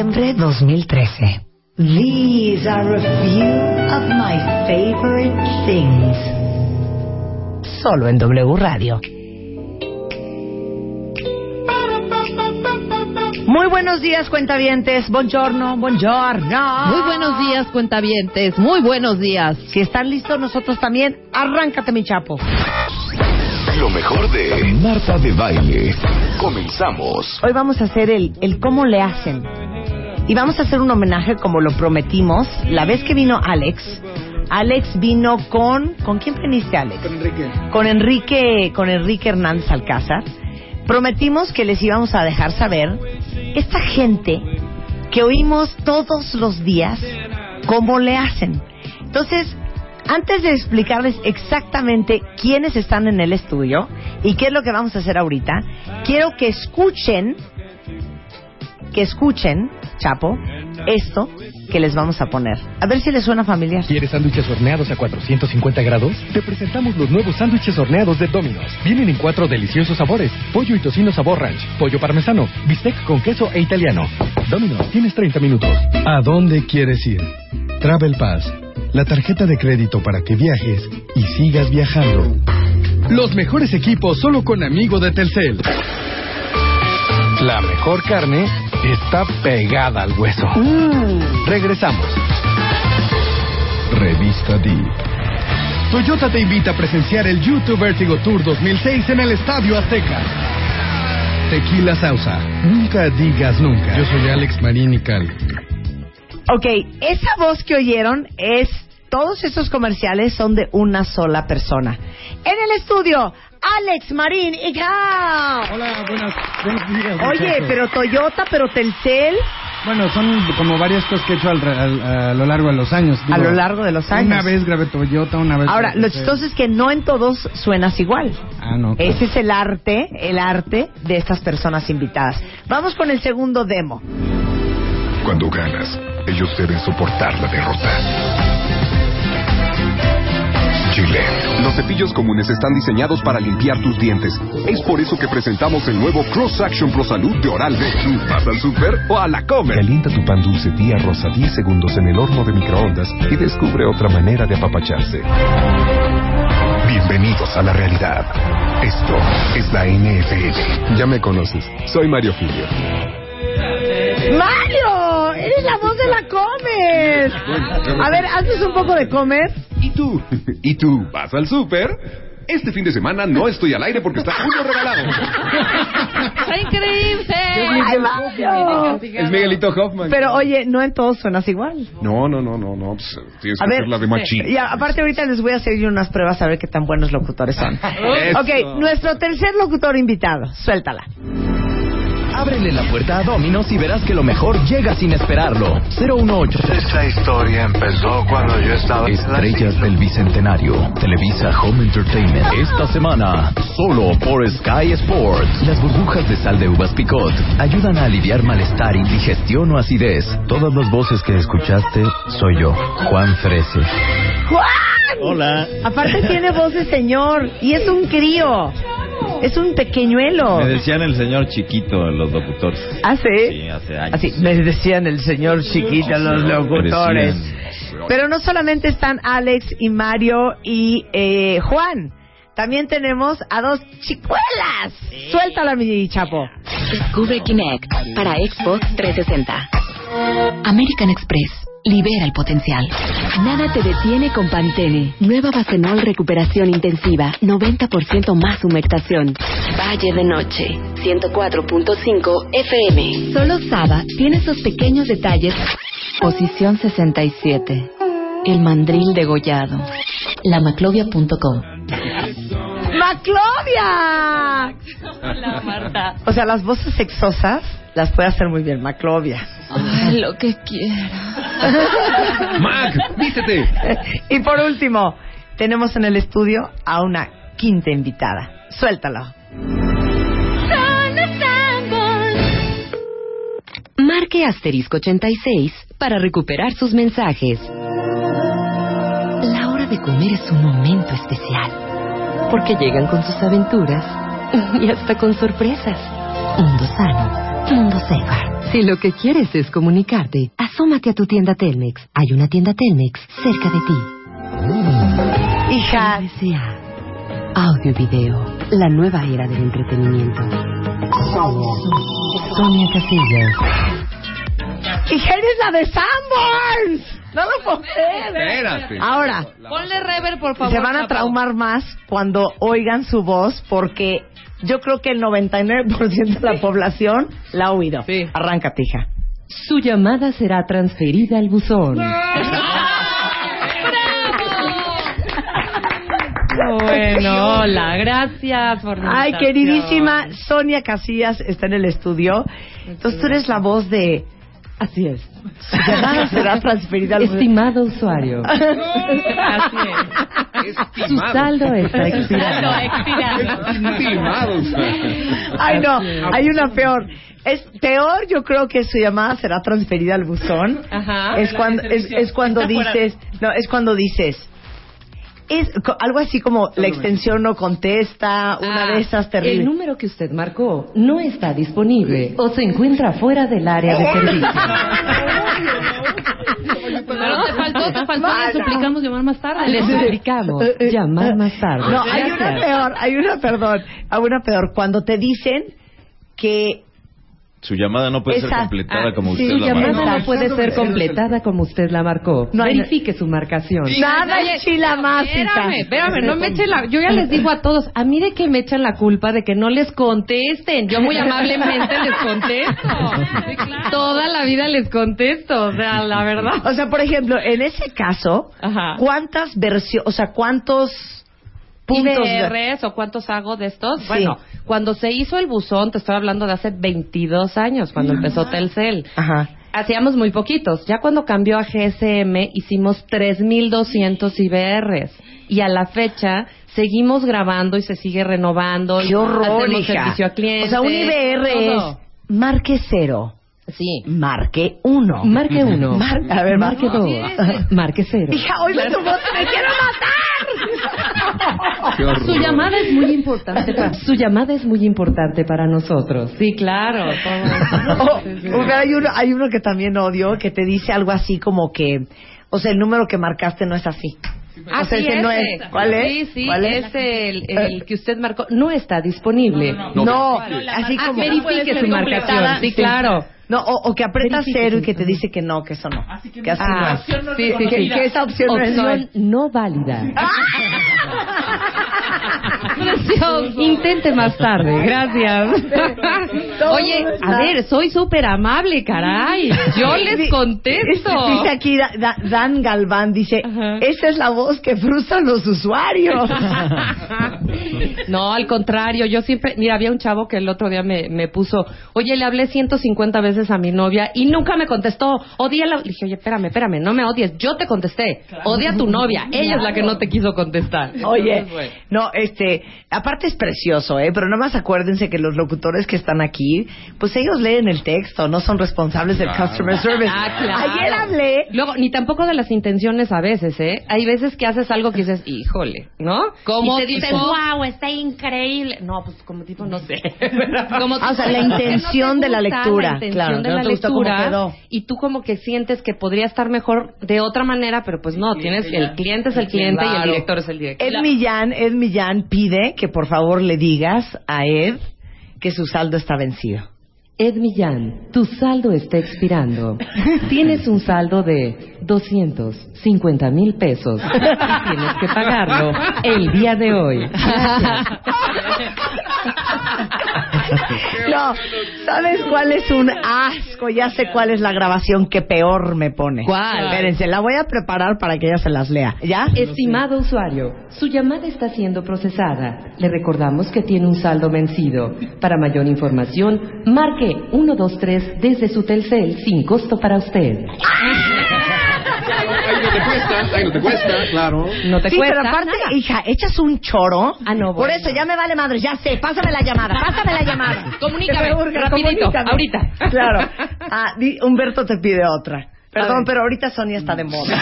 Diciembre 2013. These are a few of my favorite things. Solo en W Radio. Muy buenos días, cuentavientes. Buongiorno, buongiorno. Muy buenos días, cuentavientes. Muy buenos días. Si están listos, nosotros también. Arráncate, mi chapo. Lo mejor de Marta de Baile. Comenzamos. Hoy vamos a hacer el, el cómo le hacen. Y vamos a hacer un homenaje como lo prometimos. La vez que vino Alex, Alex vino con... ¿Con quién viniste, Alex? Con Enrique. Con Enrique, con Enrique Hernández Alcázar. Prometimos que les íbamos a dejar saber esta gente que oímos todos los días cómo le hacen. Entonces, antes de explicarles exactamente quiénes están en el estudio y qué es lo que vamos a hacer ahorita, quiero que escuchen, que escuchen, Chapo, esto que les vamos a poner. A ver si les suena familiar. ¿Quieres sándwiches horneados a 450 grados? Te presentamos los nuevos sándwiches horneados de Domino's. Vienen en cuatro deliciosos sabores: pollo y tocino sabor ranch, pollo parmesano, bistec con queso e italiano. Domino's, tienes 30 minutos. ¿A dónde quieres ir? Travel Pass, la tarjeta de crédito para que viajes y sigas viajando. Los mejores equipos solo con amigo de Telcel. La mejor carne está pegada al hueso. Regresamos. Revista Deep. Toyota te invita a presenciar el YouTube Vertigo Tour 2006 en el Estadio Azteca. Tequila Sausa. Nunca digas nunca. Yo soy Alex Marín y Cali. Ok, esa voz que oyeron es. Todos esos comerciales son de una sola persona. En el estudio, Alex Marín y Cal. Hola, buenas, buenos días. Oye, muchachos. pero Toyota, pero Telcel, Bueno, son como varias cosas que he hecho al- al- a lo largo de los años. a lo largo de los años. Una vez grabé Toyota, una vez. Ahora, lo chistoso es que no en todos suenas igual. Ah, no. claro. Ese es el arte, el arte de estas personas invitadas. Vamos con el segundo demo. Cuando ganas, ellos deben soportar la derrota. Chile. Los cepillos comunes están diseñados para limpiar tus dientes. Es por eso que presentamos el nuevo Cross Action Pro Salud de Oral-B. ¿Vas al super o a la comer? Calienta tu pan dulce tía rosa 10 segundos en el horno de microondas y descubre otra manera de apapacharse. Bienvenidos a la realidad. Esto es la NFL. Ya me conoces. Soy Mario Filio. ¡Mario! ¡Eres la voz de la Comer! A ver, haznos un poco de Comer. ¿Y tú? ¿Y tú vas al súper? Este fin de semana no estoy al aire porque está uno regalado. ¡Está increíble! ¡Ay, Mario! Es Miguelito Hoffman. Pero oye, no en todos suenas igual. No, no, no, no, no. Pues, tienes A que ver, hacer la de machín. y aparte ahorita les voy a hacer yo unas pruebas a ver qué tan buenos locutores son. Eso. Ok, nuestro tercer locutor invitado, suéltala. Ábrele la puerta a Domino's y verás que lo mejor llega sin esperarlo. 018. Esta historia empezó cuando yo estaba Estrellas del Bicentenario. Televisa Home Entertainment. Esta semana, solo por Sky Sports. Las burbujas de sal de uvas picot ayudan a aliviar malestar, indigestión o acidez. Todas las voces que escuchaste soy yo, Juan Frese. ¡Juan! Hola. Aparte tiene voz de señor y es un crío. Es un pequeñuelo. Me decían el señor chiquito los locutores. ¿Ah, sí? Sí, hace años. Así, me decían el señor chiquito los locutores. Pero no solamente están Alex y Mario y eh, Juan. También tenemos a dos chicuelas. Suéltala, mi chapo. Descubre Kinect para Expo 360. American Express. Libera el potencial. Nada te detiene con Pantene. Nueva Bacenol Recuperación Intensiva. 90% más humectación. Valle de Noche. 104.5 FM. Solo Saba tiene esos pequeños detalles. Posición 67. El mandril degollado. Lamaclovia.com. ¡Maclovia! Hola, Marta. O sea, las voces sexosas las puede hacer muy bien Maclovia. Ay, lo que quiera. Mac, vístete. y por último, tenemos en el estudio a una quinta invitada. Suéltalo. Marque asterisco 86 para recuperar sus mensajes. La hora de comer es un momento especial, porque llegan con sus aventuras y hasta con sorpresas. Mundo sano, mundo Sefar. Si lo que quieres es comunicarte, asómate a tu tienda Telmex. Hay una tienda Telmex cerca de ti. Hija. Sea audio y video, la nueva era del entretenimiento. Sonia Casillas. Hija, eres la de Sanborns. No lo puedo creer. Espérate. Ahora, Ponle rever, por favor. se van a traumar más cuando oigan su voz porque yo creo que el 99% de la población la ha oído. Sí. Arráncate, hija. Su llamada será transferida al buzón. Bueno, hola, gracias por la Ay, invitación. queridísima Sonia Casillas está en el estudio. Entonces tú eres la voz de... Así es. Su llamada será transferida al... Estimado usuario, Así es. su saldo está expirado. Expirado. Filmados. Ay, no, hay una peor. Es peor, yo creo que su llamada será transferida al buzón. Ajá. Es cuando, es, es cuando dices, no, es cuando dices, es co- algo así como la extensión no contesta, una Ah, de esas El terribles. número que usted marcó no está disponible o se encuentra fuera del área de servicio. Pero te faltó, te faltó. Le suplicamos llamar más tarde. Le suplicamos llamar más tarde. No, hay una peor, hay una, perdón, hay una peor. Cuando te dicen que Su llamada no puede ser completada ah, como sí, usted Su la llamada marcó. no puede ser completada como usted la marcó. No Verifique su marcación. nada Oye, enchila más, hija. Espérame, espérame, no me echen la... Yo ya les digo a todos, a mí de que me echan la culpa de que no les contesten. Yo muy amablemente les contesto. Toda la vida les contesto, o sea, la verdad. O sea, por ejemplo, en ese caso, Ajá. ¿cuántas versiones, o sea, cuántos puntos IBRs o cuántos hago de estos? Sí. Bueno, cuando se hizo el buzón, te estoy hablando de hace 22 años, cuando empezó Telcel. Ajá. Hacíamos muy poquitos. Ya cuando cambió a GSM, hicimos 3.200 IBRs. Y a la fecha, seguimos grabando y se sigue renovando. ¡Qué horror, hacemos hija! servicio a clientes. O sea, un IBR todo. es marque cero, Sí. marque uno. Marque uno. Mar- a ver, Marque va. dos. Marque cero. Hija, voz, me quiero matar. Su llamada es muy importante para su llamada es muy importante para nosotros. Sí, claro. todo. O- o sea, hay, uno, hay uno que también odio que te dice algo así como que, o sea, el número que marcaste no es así. Ah, o sea, sí, ese no es. ¿Cuál es? Sí, sí, ¿Cuál es? es el, el que usted marcó. No está disponible. No, así Ah, como verifique su marcación. Sí, claro. No, o, o que Verifique cero y que te dice que no, que eso no. que así Ah, no es. sí, sí, que, sí. que esa opción, no es. no es. Opción no válida. Precioso. Intente más tarde. Gracias. Oye, a ver, soy súper amable, caray. Yo les contesto. Dice aquí Da- Da- Dan Galván, dice, Ajá. esa es la voz que frustran los usuarios. No, al contrario, yo siempre, mira, había un chavo que el otro día me, me puso, oye, le hablé 150 veces a mi novia y nunca me contestó, odia la... Le dije, oye, espérame, espérame, no me odies, yo te contesté, odia a tu novia, ella es la que no te quiso contestar. Oye, no, este, aparte es precioso, ¿eh? Pero nada más acuérdense que los locutores que están aquí, pues ellos leen el texto, no son responsables del customer service. Ah, claro. Ayer hablé, Luego, ni tampoco de las intenciones a veces, ¿eh? Hay veces que haces algo que dices, híjole, ¿no? Como y te dicen, tipo- wow, está increíble. No, pues como tipo, no sé. como Ah, o sea, la no intención de la lectura, La intención claro, de no la lectura. quedó. Y tú como que sientes que podría estar mejor de otra manera, pero pues no, tienes el cliente es el cliente y el director es el director. Ed Millán, Ed Millán pide que por favor le digas a Ed que su saldo está vencido. Ed Millán, tu saldo está expirando. Tienes un saldo de 250 mil pesos y tienes que pagarlo el día de hoy. No, ¿sabes cuál es un asco? Ya sé cuál es la grabación que peor me pone. ¿Cuál? Espérense, la voy a preparar para que ella se las lea. ¿Ya? Estimado usuario, su llamada está siendo procesada. Le recordamos que tiene un saldo vencido. Para mayor información, marque 123 desde su Telcel sin costo para usted. No te cuesta, ahí no te cuesta, claro. No te sí, cuesta pero aparte, nada. hija, echas un choro. Ah, no, Por bueno. eso, ya me vale madre, ya sé. Pásame la llamada, pásame la llamada. Comunícame, urge, rapidito, comunícame. ahorita. Claro. Ah, Humberto te pide otra. Perdón, pero ahorita Sonia está de moda.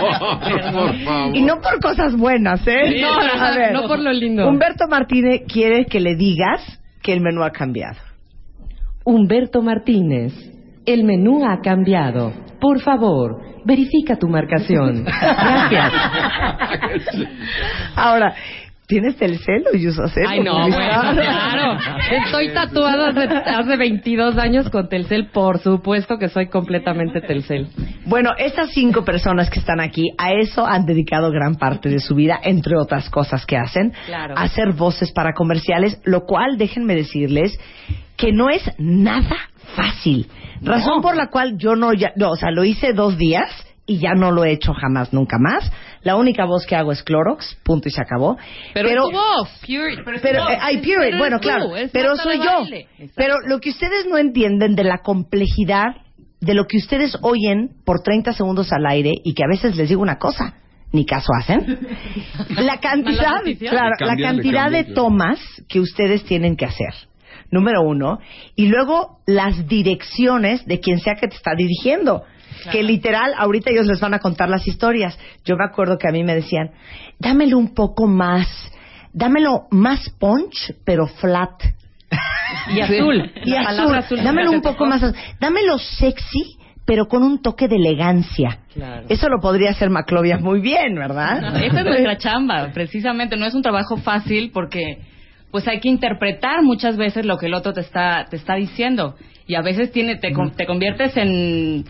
Por favor. Y no por cosas buenas, ¿eh? No, no, A ver. no por lo lindo. Humberto Martínez quiere que le digas que el menú ha cambiado. Humberto Martínez, el menú ha cambiado. Por favor, verifica tu marcación. Gracias. Ahora, ¿tienes Telcel o Yusacel? Ay, no, bueno, claro. Estoy tatuada hace, hace 22 años con Telcel. Por supuesto que soy completamente Telcel. Bueno, estas cinco personas que están aquí, a eso han dedicado gran parte de su vida, entre otras cosas que hacen, Claro. a hacer voces para comerciales, lo cual, déjenme decirles, que no es nada fácil. Razón por la cual yo no, ya, no, o sea, lo hice dos días y ya no lo he hecho jamás, nunca más. La única voz que hago es Clorox, punto y se acabó. Pero, es tu voz, Pure. Pero, Pero, voz. eh, Pero bueno, tú, claro, pero soy yo. Exacto. Pero lo que ustedes no entienden de la complejidad de lo que ustedes oyen por 30 segundos al aire y que a veces les digo una cosa, ni caso hacen. La cantidad, claro, la cantidad cambian, de tomas que ustedes tienen que hacer. Número uno. Y luego las direcciones de quien sea que te está dirigiendo. Que literal, ahorita ellos les van a contar las historias. Yo me acuerdo que a mí me decían, dámelo un poco más, dámelo más punch, pero flat. Y azul. Y azul, azul dámelo un poco más, dámelo sexy, pero con un toque de elegancia. Claro. Eso lo podría hacer Maclovia muy bien, ¿verdad? Esa es nuestra chamba, precisamente. No es un trabajo fácil porque pues hay que interpretar muchas veces lo que el otro te está, te está diciendo. Y a veces tiene, te, te conviertes en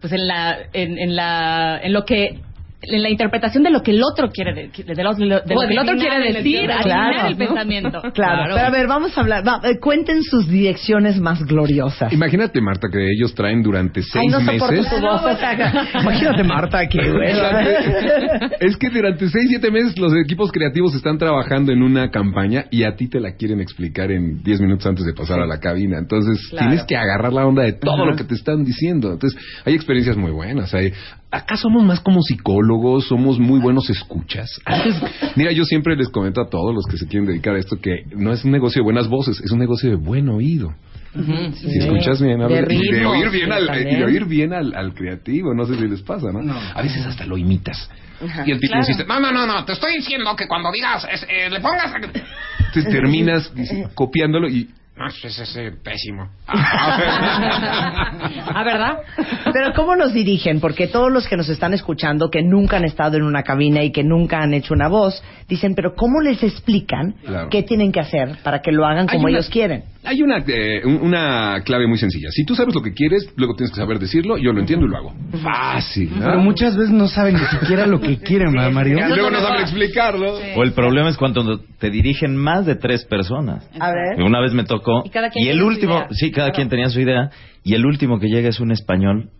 pues en la, en, en la, en lo que en la interpretación de lo que el otro quiere de, de lo, de lo que el otro quiere decir, adivinar el pensamiento. Claro, pero a ver, vamos a hablar. va, eh, cuenten sus direcciones más gloriosas. Imagínate, Marta, que ellos traen durante seis Ay, no soporto meses. tu voz. Imagínate, Marta, que es que durante seis, siete meses los equipos creativos están trabajando en una campaña y a ti te la quieren explicar en diez minutos antes de pasar a la cabina. Entonces Claro. tienes que agarrar la onda de todo lo que te están diciendo. Entonces hay experiencias muy buenas. Hay, acá somos más como psicólogos, somos muy buenos escuchas. Antes, mira, yo siempre les comento a todos los que se quieren dedicar a esto que no es un negocio de buenas voces, es un negocio de buen oído. Si escuchas bien De y de oír bien al, y de oír bien al, al creativo, no sé si les pasa, ¿no? A veces hasta lo imitas. Y el tipo Claro. insiste, No, no, no, no, te estoy diciendo que cuando digas, es- eh, le pongas... entonces terminas dice, copiándolo y No, ese es ese pésimo. Ah, ¿verdad? Pero ¿cómo nos dirigen? Porque todos los que nos están escuchando, que nunca han estado en una cabina y que nunca han hecho una voz, dicen, pero ¿cómo les explican Claro. qué tienen que hacer para que lo hagan como una- ellos quieren? Hay una, eh, un- una clave muy sencilla. Si tú sabes lo que quieres, luego tienes que saber decirlo, yo lo entiendo y lo hago. Fácil, ¿no? Pero muchas veces no saben ni siquiera lo que quieren, ¿verdad, Mario? Y luego no saben explicarlo. O el problema es cuando te dirigen más de tres personas. A ver. Una vez me tocó. Y cada quien el último, idea. sí, cada quien tenía su idea. Y el último que llega es un español.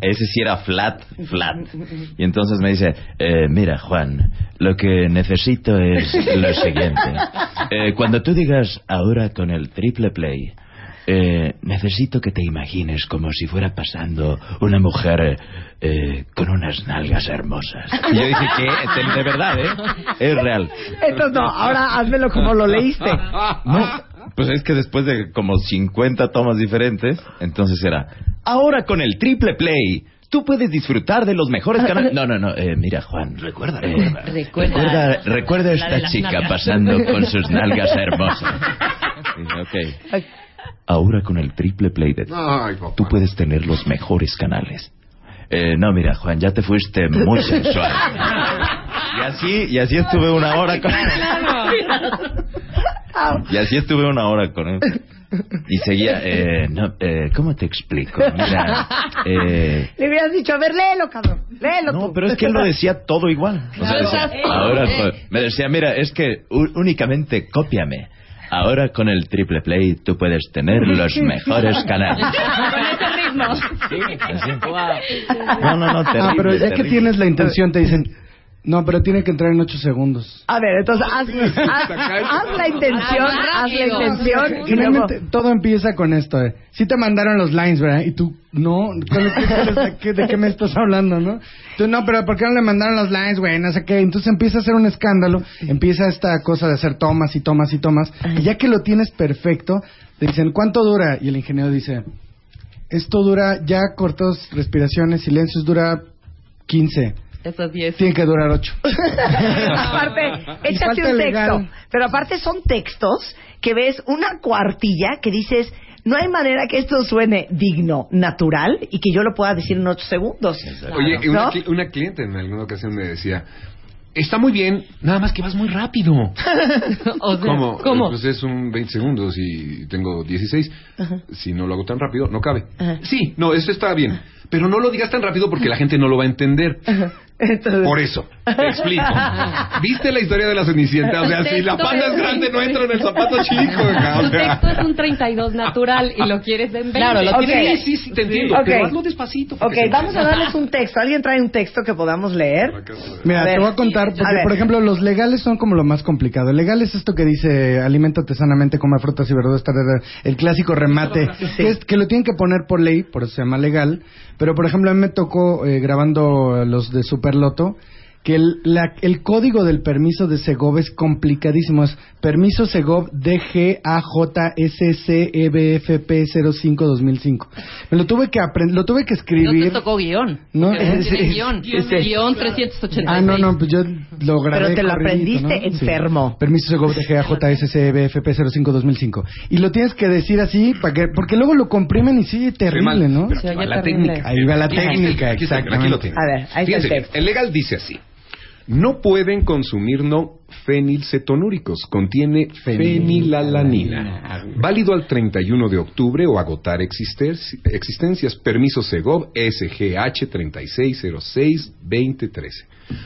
Ese sí era flat, flat. Y entonces me dice, eh, mira Juan, lo que necesito es lo siguiente. Eh, cuando tú digas ahora con el triple play, eh, necesito que te imagines como si fuera pasando una mujer eh, con unas nalgas hermosas. Y yo dije, ¿qué? De, de verdad, ¿eh? Es real. Entonces, no, ahora házmelo como lo leíste. No, pues es que después de como 50 tomas diferentes, entonces era, ahora con el triple play, tú puedes disfrutar de los mejores canales. No, no, no, eh, mira Juan, recuerda, recuerda. Recuerda. Recuerda, recuerda La esta chica nalgas. pasando con sus nalgas hermosas. Dije, ok. Ahora con el triple play de Ay, tú puedes tener los mejores canales. Eh, no, mira, Juan, ya te fuiste muy sensual. Y así, y así estuve una hora con Y así estuve una hora con él. Y seguía, eh, no, eh, ¿cómo te explico? Mira, eh, Le hubieras dicho, a ver, léelo, cabrón. Léelo no, tú. pero es que él lo decía todo igual. O sea, decía, ahora, pues, me decía, mira, es que u- únicamente cópiame. Ahora con el triple play tú puedes tener los mejores canales. Con ese ritmo. No, no, no, Ah, terrible, pero ya que terrible. tienes la intención, te dicen, no, pero tiene que entrar en ocho segundos. A ver, entonces, haz, haz- haz la intención, haz la intención y luego... Finalmente, todo empieza con esto. eh. Sí te mandaron los lines, ¿verdad? Y tú, no, ¿cuál es- ¿de qué, de qué me estás hablando, no? Tú, no, pero ¿por qué no le mandaron los lines, güey? No sé qué. Entonces empieza a hacer un escándalo, empieza esta cosa de hacer tomas y tomas y tomas. Y ya que lo tienes perfecto, te dicen, ¿cuánto dura? Y el ingeniero dice, esto dura, ya cortos, respiraciones, silencios, dura 15. Esos 10. Tiene que durar 8. aparte, échate falta un legal. texto. Pero aparte son textos que ves una cuartilla que dices, no hay manera que esto suene digno, natural y que yo lo pueda decir en ocho segundos. Oye, ¿No? una, una cliente en alguna ocasión me decía, está muy bien, nada más que vas muy rápido. O sea, ¿Cómo? ¿cómo? Pues es un 20 segundos y tengo 16. Ajá. Si no lo hago tan rápido, no cabe. Ajá. Sí, no, eso está bien. Pero no lo digas tan rápido porque la gente no lo va a entender. Entonces- Por eso, te explico. ¿Viste la historia de la Cenicienta? O sea, si la pata es grande, no entra en el zapato chico. o Tu texto es un 32 natural y lo quieres en 20. Claro, lo Ok. tienes- Sí, sí, te entiendo, Ok. pero hazlo despacito. Ok, vamos a darles un texto. ¿Alguien trae un texto que podamos leer? Mira, te voy a contar, porque A por ejemplo los legales son como lo más complicado. El legal es esto que dice alimentate sanamente, come frutas y verduras, el clásico remate, que, es- que lo tienen que poner por ley, por eso se llama legal. Pero por ejemplo a mí me tocó eh, grabando los de Superloto que el, la- el código del permiso de Segov es complicadísimo. Es permiso Segov DGAJSCEBFP 05 2005. Me lo tuve que aprender, lo tuve que No escribir. te tocó guion. No, no es- es- guion. es- Guión 386. Ah, no, no, pues yo lo grabé. Pero te lo aprendiste ¿no? enfermo. Permiso de GOV de GAJSCBFP 05 2005. Y lo tienes que decir así, para que, porque luego lo comprimen y sigue terrible, ¿no? pero aquí va la terrible. técnica. Ahí va la técnica, aquí está, exactamente. Aquí lo tiene. A ver, ahí está el Fíjense, texto. el legal dice así. No pueden consumir no fenilcetonúricos. Contiene fenilalanina. Válido al 31 de octubre o agotar existencias. Permiso Segov SGH 3606-2013.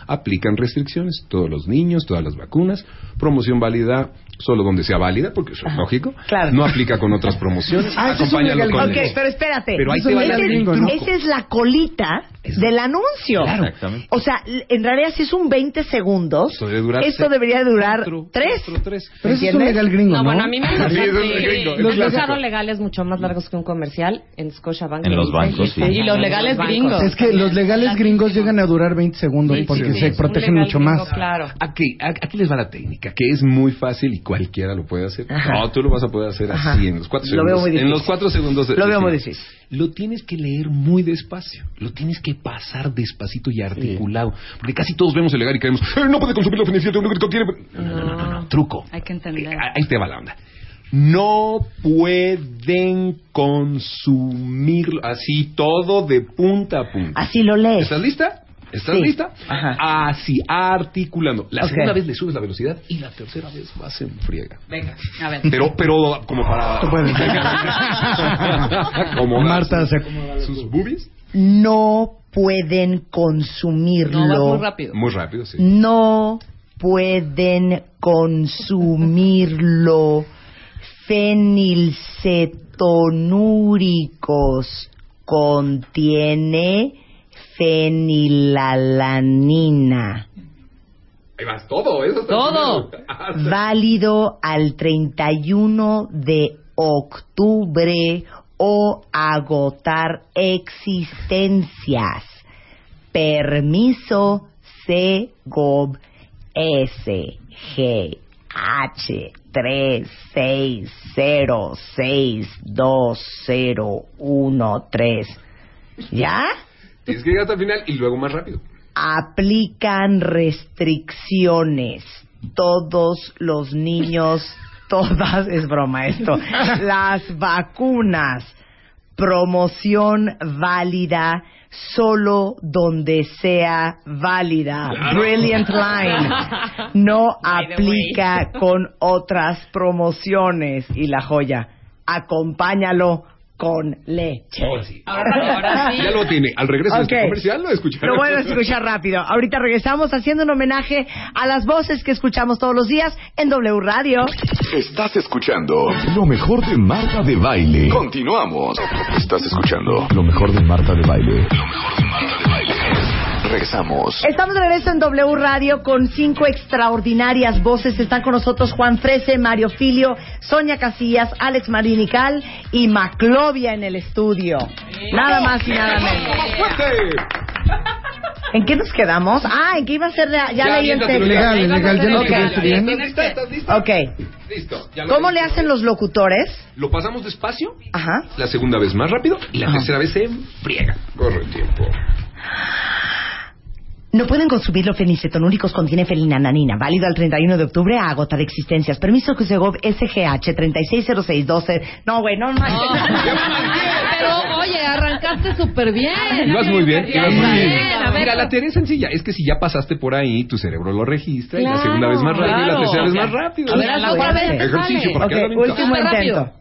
Aplican restricciones. Todos los niños, todas las vacunas. Promoción válida solo donde sea válida, porque eso es lógico. Claro. No aplica con otras promociones. Ah, es Acompáñalo legal con Ok, el- pero espérate. Pero ahí te va es ese, gringo, ¿no? esa es la colita del anuncio. Claro. Exactamente. O sea, en realidad si es un 20 segundos, Esto debe durar esto seis, debería durar cuatro, 3. cuatro, tres. Pero eso es un legal gringo, ¿no? No, bueno, a mí me Sí, es los usaron legales mucho más largos que un comercial en Scotiabank. En los bancos, sí. Y los legales gringos. Es que los legales gringos llegan a durar 20 segundos porque se es protegen mucho más. Claro. Aquí les va la técnica, que es muy fácil y cualquiera lo puede hacer. Ajá. No, tú lo vas a poder hacer Ajá. así en los cuatro Lo segundos. veo muy difícil. En los cuatro segundos. de- Lo veo muy difícil. Lo tienes que leer muy despacio. Lo tienes que pasar despacito y articulado. Porque casi todos vemos el legal y creemos, "Eh, no puede consumir la fenicienta, no contiene... No, no, no, no, no, truco. Hay que entender. Eh, Ahí te va la onda. No pueden consumirlo así todo de punta a punta. Así lo lees. ¿Estás lista? ¿Estás Sí. lista? Ajá. Así, articulando. La segunda vez le subes la velocidad y la tercera vez vas en friega. Venga, a ver. Pero, pero como para... Tú puedes. como Marta se sus boobies. No pueden consumirlo. No, muy rápido. Muy rápido, sí. No pueden consumirlo. Fenilcetonúricos contiene fenilalanina. Ahí vas, todo, eso está Todo. primero. Válido al 31 de octubre o agotar existencias. Permiso CGOV SGH 36062013. ¿Ya? Tienes que llegar hasta el final y luego más rápido. aplican restricciones. Todos los niños, todas, es broma esto, las vacunas, promoción válida solo donde sea válida. Claro. Brilliant line. No aplica con otras promociones. Y la joya, acompáñalo con leche. Ahora Ya lo tiene. Al regreso de este comercial lo escucharás. Lo voy a escuchar rápido. Ahorita regresamos haciendo un homenaje a las voces que escuchamos todos los días en W Radio. Estás escuchando lo mejor de Marta de Baile. Continuamos. Estás escuchando lo mejor de Marta de Baile. Lo mejor de Marta de Baile. Regresamos. Estamos de regreso en W Radio con cinco extraordinarias voces. Están con nosotros Juan Frese, Mario Filio, Sonia Casillas, Alex Marinical y Maclovia en el estudio. Nada más y nada menos. ¿En qué nos quedamos? Ah, en qué iba a ser ya, ya leí el texto. Legal, legal, ya lo. ¿Estás lista? ¿Estás lista? Ok. Listo. ya lo ¿Cómo le hacen los locutores? Lo pasamos despacio. Ajá. La segunda vez más rápido y la tercera vez se friega. Corre el tiempo. No pueden consumir los fenicetonúricos contiene felinananina. Válido al 31 de octubre a agotar existencias. Permiso que se SGH 360612. No, güey, no, no. Pero, oye, arrancaste súper bien. Ibas muy bien, ibas muy bien. Mira, la teoría es sencilla. Es que si ya pasaste por ahí, tu cerebro lo registra y la segunda vez más rápido y la tercera vez más rápido. A ver, la otra vez, ¿qué Ejercicio para que último intento.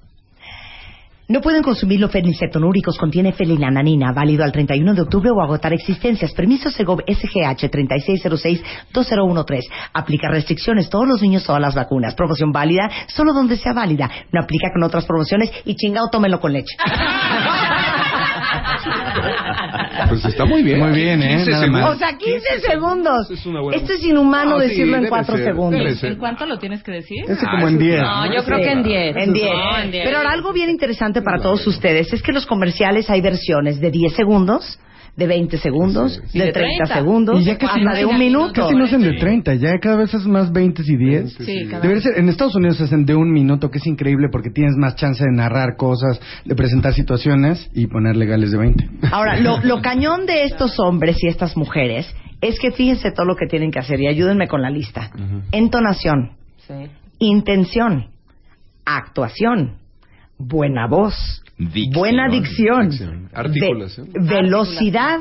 No pueden consumir los fenicetonúricos contiene felinananina. Válido al 31 de octubre o agotar existencias. Permiso Segov SGH 3606-2013. Aplica restricciones. Todos los niños, todas las vacunas. Promoción válida solo donde sea válida. No aplica con otras promociones y chingado tómelo con leche. Pues está muy bien. Muy bien, ¿eh? 15 Nada más. O sea, 15 segundos. Es una buena- Esto es inhumano No, sí, decirlo en debe 4 ser, segundos. ¿En cuánto lo tienes que decir? Ese Ah, como en eso- 10. No, yo creo que en 10. En 10. No, en 10. Pero ahora, algo bien interesante para todos ustedes es que los comerciales hay versiones de 10 segundos, de 20 segundos, de de 30 30. segundos, Y ya casi hasta no de un minuto. Casi no hacen de 30, ya cada vez es más 20 y 10. Sí, cada Debería ser, en Estados Unidos hacen de un minuto, que es increíble porque tienes más chance de narrar cosas, de presentar situaciones y poner legales de 20. Ahora, lo, lo cañón de estos hombres y estas mujeres es que fíjense todo lo que tienen que hacer y ayúdenme con la lista. Entonación, intención, actuación, buena voz, Dicción. buena dicción, Dicción. Articulación. ve- velocidad,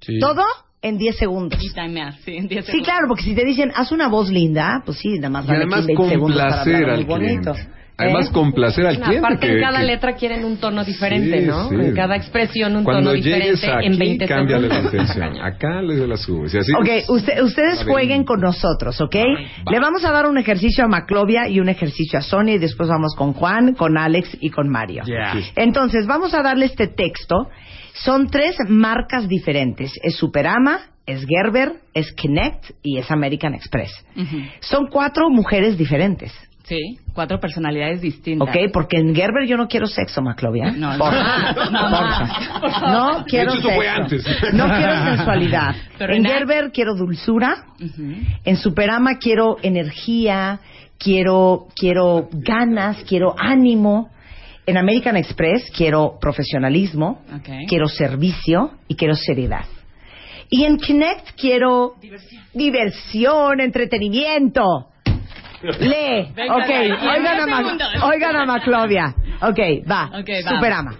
Sí. todo en 10 segundos. Y timear, sí, en 10 Sí, segundos. claro, porque si te dicen, haz una voz linda, pues sí, nada más Y dale además 15, 20 segundos para complacer hablar al muy bonito. cliente. Además ¿Eh? complacer al No, cliente. aparte, que- en cada que- letra quieren un tono diferente, Sí, ¿no? sí. En cada expresión un Cuando tono diferente aquí, en 20 cámbiale la intención. Acá le la subes. Y así. Ok, usted- ustedes jueguen con nosotros, ¿ok? Le vamos a dar un ejercicio a Maclovia y un ejercicio a Sonia y después vamos con Juan, con Alex y con Mario. Entonces, vamos a darle este texto. Son tres marcas diferentes. Es Superama, es Gerber, es Kinect y es American Express. Son cuatro mujeres diferentes, Sí, cuatro personalidades distintas. ¿ok? Porque en Gerber yo no quiero sexo, Maclovia. No, no. Porfa. No, Porfa. No quiero sexo. antes. No quiero sensualidad. Pero en en- Gerber quiero dulzura. En Superama quiero energía, quiero, quiero ganas, quiero ánimo. En American Express quiero profesionalismo, quiero servicio y quiero seriedad. Y en Kinect quiero diversión, entretenimiento. Lee. Venga, ok, oigan a, oigan a Maclovia. Ok, va. Ok, va. Superama.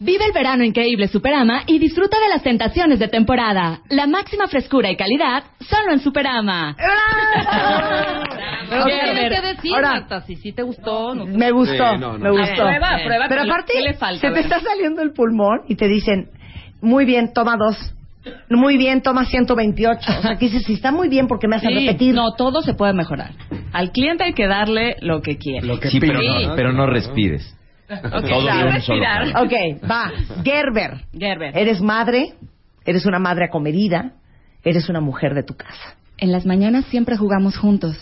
Vive el verano increíble Superama y disfruta de las tentaciones de temporada. La máxima frescura y calidad solo en Superama. Pero tienes que decir, ahora- Marta, si sí te gustó. No Me gustó, Sí, no, no. me gustó. Prueba, prueba. Pero ¿qué- aparte, ¿qué le falta? se te está saliendo el pulmón y te dicen, muy bien, toma dos. Muy bien, toma 128. O sea, que dices, si está muy bien, porque me hacen Sí, repetir? no, todo se puede mejorar. Al cliente hay que darle lo que quiere. Lo que Sí, pero pide. no, pero no respires. Ok, Todo solo. Ok, va. Gerber. Gerber. Eres madre, eres una madre acomedida, eres una mujer de tu casa. En las mañanas siempre jugamos juntos.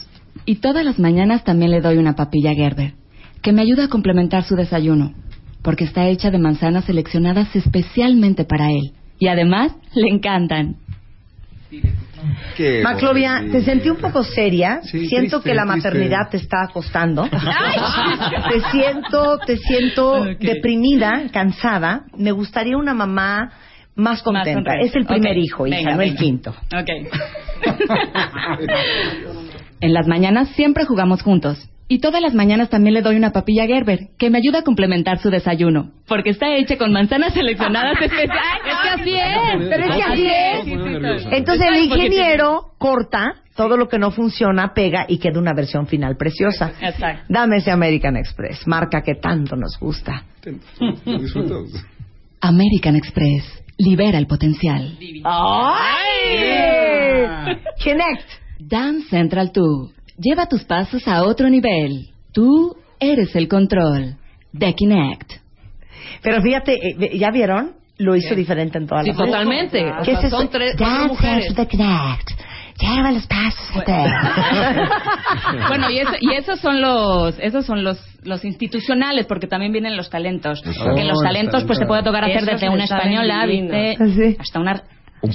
Y todas las mañanas también le doy una papilla Gerber, que me ayuda a complementar su desayuno, porque está hecha de manzanas seleccionadas especialmente para él. Y además, le encantan. Qué Maclovia, te sentí un poco seria. Sí, siento triste, que la triste. maternidad te está acostando. te siento, te siento deprimida, cansada. Me gustaría una mamá más contenta. es el primer hijo, hija, venga, no el quinto. En las mañanas siempre jugamos juntos. Y todas las mañanas también le doy una papilla Gerber, que me ayuda a complementar su desayuno, porque está hecha con manzanas seleccionadas especiales. Es que así es. Pero es que así es. Entonces el ingeniero corta todo lo que no funciona, pega y queda una versión final preciosa. Exacto. Dame ese American Express, marca que tanto nos gusta. American Express. Libera el potencial. ¡Ay! Kinect. Dance Central 2. Lleva tus pasos a otro nivel. Tú eres el control. The Kinect. Pero fíjate, eh, ¿ya vieron? Lo hizo diferente en todas Sí, las totalmente. O ¿Qué sea, es eso? son tres Dance mujeres. the Kinect. Lleva los pasos. Bueno, y, eso- y esos son los esos son los los institucionales, porque también vienen los talentos. Porque en los Oh, talentos pues te puede tocar hacer desde una española. ¿viste? Sí. Hasta una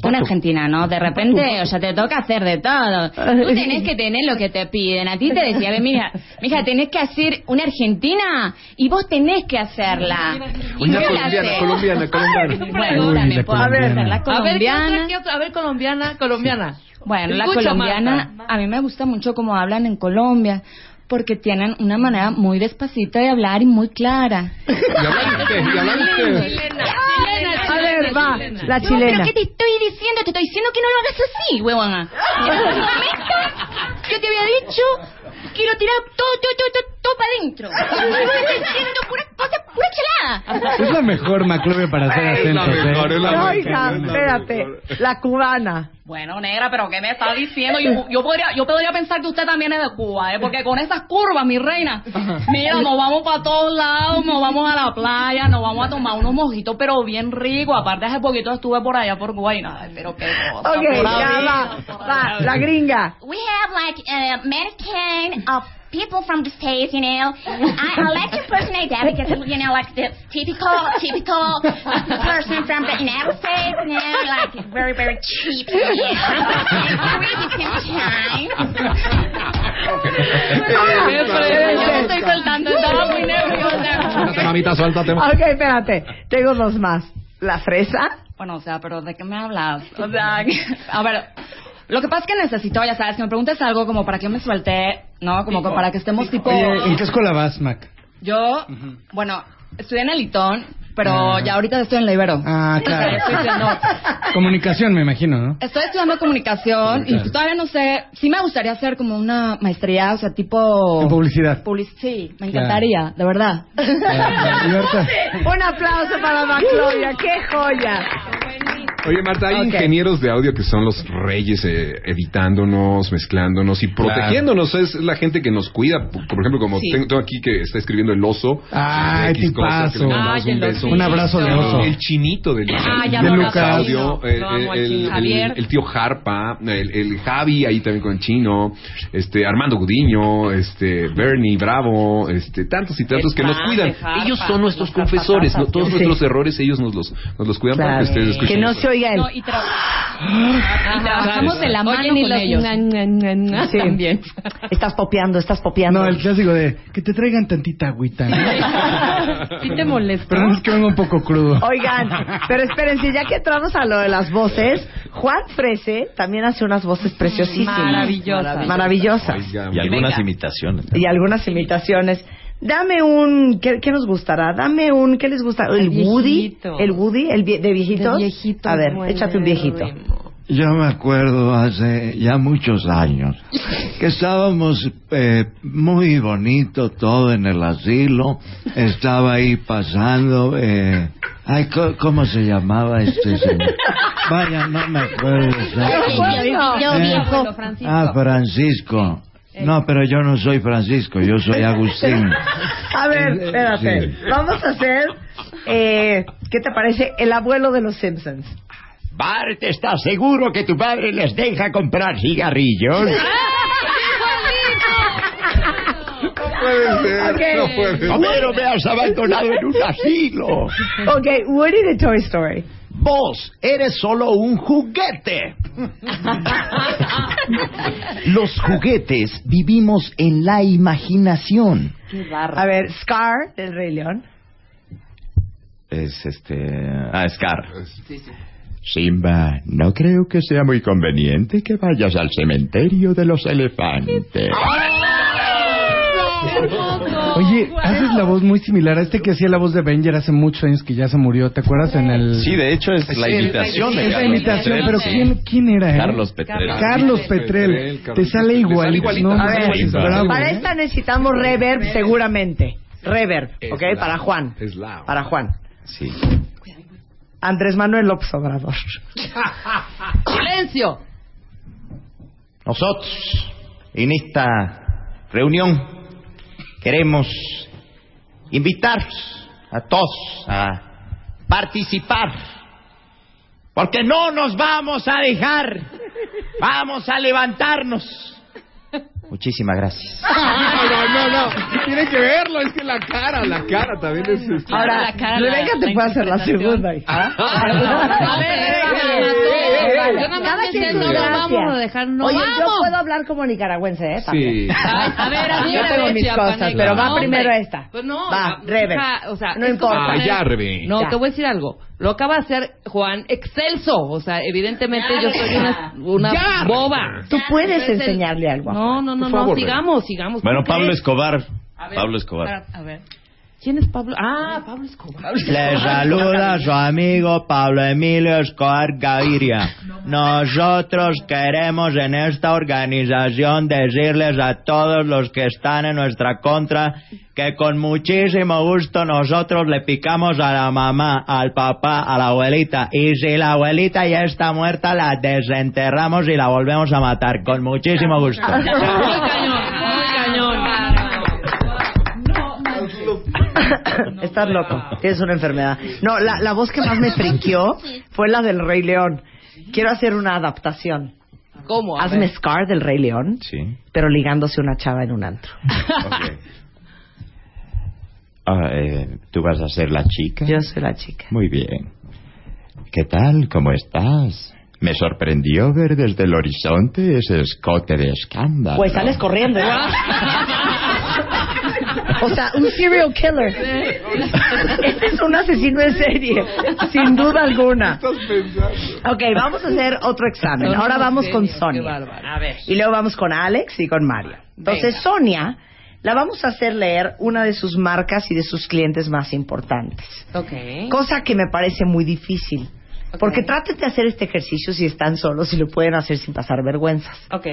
una argentina, ¿no? De repente, o sea, te toca hacer de todo. Tú tenés que tener lo que te piden. A ti te decía, "Ve, mira, Mija, tenés que hacer una argentina y vos tenés que hacerla. ¿Y Una colombiana, colombiana, colombiana. Bueno, la la A ver, ¿qué otra, colombiana. a ver, colombiana, colombiana. Bueno, la colombiana, a mí me gusta mucho cómo hablan en Colombia, porque tienen una manera muy despacita de hablar y muy clara. Y habla usted, y habla usted. Va, la No, chilena. pero ¿qué te estoy diciendo? Te estoy diciendo que no lo hagas así, huevona. Yo te había dicho, quiero tirar todo, todo, todo, todo, todo para adentro. Estoy diciendo pura cosa, pura chelada. Es la mejor Maclovia para hacer Es acentos. la mejor, ¿eh? es la Oiga, mejor. espérate. La cubana. Bueno, negra, pero ¿qué me está diciendo? Yo, yo podría, yo podría pensar que usted también es de Cuba, ¿eh? Porque con esas curvas, mi reina, mira, nos vamos para todos lados, nos vamos a la playa, nos vamos a tomar unos mojitos, pero bien ricos. Aparte, hace poquito estuve por allá por Cuba y nada, pero qué cosa. Ok, por ya. Va, la gringa. We have like uh, American of people from the states, you know. I, I like to impersonate that because you know, like the typical, typical person from the United States, you know, like very, very cheap, you know, and pretty Yo me estoy soltando, estaba muy nerviosa. Mamita, suéltate. Ok, espérate. Tengo dos más. La fresa. Bueno, o sea, pero ¿de qué me hablas? O sea, a ver, lo que pasa es que necesito, ya sabes, que me preguntes algo como para que yo me suelte, ¿no? Como que para que estemos tipo... Oye, ¿en qué escuela vas, Mac? Yo, bueno, estudié en el Litón, pero ya ahorita estoy en la Ibero. Ah, claro. Estoy estudiando, Comunicación, me imagino, ¿no? estoy estudiando comunicación y todavía no sé, sí me gustaría hacer como una maestría, o sea, tipo... En publicidad. Public- sí, me Claro. encantaría, de verdad. Libertad. Un aplauso para Maclovia. ¡Qué joya! Oye, Marta, hay ingenieros de audio que son los reyes eh, editándonos, mezclándonos y protegiéndonos. Es la gente que nos cuida. Por por ejemplo, como Sí. tengo, tengo aquí que está escribiendo el oso. Ay, X cosa, que le tipazo. mandamos Ay, un beso. Un abrazo de oso. El chinito de, Ah, ya De no Lucas. audio, el, tío Harpa, el, el Javi ahí también con el chino, este Armando Gudiño, este Bernie Bravo, este tantos y tantos El que nos cuidan. Ellos son nuestros confesores, ¿no? todos Sí. nuestros errores ellos nos los nos los cuidan para Claro. que ustedes escuchen. Que no se oiga el... No, y, tra- y trabajamos de la mano Oye, ni con los ellos. na, na, na, na, Sí. también. Estás popeando, estás popeando. No, el clásico de que te traigan tantita agüita. ¿no? ¿Sí te molesta? Perdón, es que vengo un poco crudo. Oigan, pero espérense, ya que entramos a lo de las voces, Juan Frese también hace unas voces preciosísimas. Maravillosas. Maravillosas. Oiga, Y algunas Venga. imitaciones. Y algunas imitaciones. Dame un, ¿qué, qué nos gustará? Dame un, ¿qué les gusta? ¿El, El Woody? ¿El Woody? ¿El vie- de viejitos? De viejito A ver, échate un viejito. Yo me acuerdo hace ya muchos años que estábamos eh, muy bonito todo en el asilo. Estaba ahí pasando. Eh, ay, ¿cómo se llamaba este señor? Vaya, no me acuerdo. Yo Eh, viejo. Ah, Francisco. No, pero yo no soy Francisco, yo soy Agustín. A ver, espérate. Sí. Vamos a hacer, eh, ¿qué te parece? El abuelo de los Simpsons. Bart, ¿estás seguro que tu padre les deja comprar cigarrillos? puede ser, Ok. no puede ser. Homero, me has abandonado en un asilo. Ok, Woody de Toy Story. Vos eres solo un juguete. Los juguetes vivimos en la imaginación. A ver, Scar del Rey León. Es este. Ah, Scar. Simba, no creo que sea muy conveniente que vayas al cementerio de los elefantes. Oye, haces la voz muy similar a este que hacía la voz de Avenger hace muchos años que ya se murió. ¿Te acuerdas en el...? Sí, de hecho es la Sí, imitación de Es la imitación, Petrel, pero sí. ¿quién, quién era? eh? Carlos Petrel. Carlos Petrel. Te Carlos sale igual. sale igualito. No, A no, ver, manches, bravo, para ¿eh? esta necesitamos reverb seguramente. Reverb, ¿ok? Para Juan. Es. Para Juan. Sí. Andrés Manuel López Obrador. ¡Silencio! Nosotros, en esta reunión, queremos invitar a todos a participar, porque no nos vamos a dejar, vamos a levantarnos. Muchísimas gracias. No, no, no, no. Tiene que verlo, es que la cara, la cara también es. este- Ahora, la cara, Rebeca te puede hacer la segunda. hija. A ver. Yo nada más no vamos a dejar, no Oye, yo puedo hablar como nicaragüense, ¿eh? Sí. A ver, a ver, Yo tengo mis cosas, pero va No, primero esta. Pues no, Va, Rebe. o sea, No importa. Ah, ya, Rebe. No, te voy a decir algo. Lo acaba de hacer Juan excelso. O sea, evidentemente yo soy una, una Ya. boba. Tú puedes enseñarle algo. No, Juan. no, no, no. favor, sigamos, sigamos. Bueno, ¿Tú Pablo? Escobar. A ver, Pablo Escobar. A ver. ¿Quién es Pablo? Ah, Pablo Escobar. Le saluda su amigo Pablo Emilio Escobar Gaviria. Nosotros queremos en esta organización decirles a todos los que están en nuestra contra que con muchísimo gusto nosotros le picamos a la mamá, al papá, a la abuelita. Y si la abuelita ya está muerta, la desenterramos y la volvemos a matar. Con muchísimo gusto. Estás loco. Tienes una enfermedad. No, la, la voz que más me friqueó fue la del Rey León. Quiero hacer una adaptación. ¿Cómo? A Hazme ver. Scar del Rey León, Sí. pero ligándose una chava en un antro. Ah, eh, ¿Tú vas a ser la chica? Yo soy la chica. Muy bien. ¿Qué tal? ¿Cómo estás? Me sorprendió ver desde el horizonte ese escote de escándalo. Pues sales corriendo. ¿eh? O sea, un serial killer. Este es un asesino en serie, sin duda alguna. Ok, vamos a hacer otro examen. Ahora vamos con Sonia. bárbaro. A ver. Y luego vamos con Alex y con Mario. Entonces, Sonia, la vamos a hacer leer una de sus marcas y de sus clientes más importantes. Ok. Cosa que me parece muy difícil. Porque traten de hacer este ejercicio si están solos y lo pueden hacer sin pasar vergüenzas. Ok.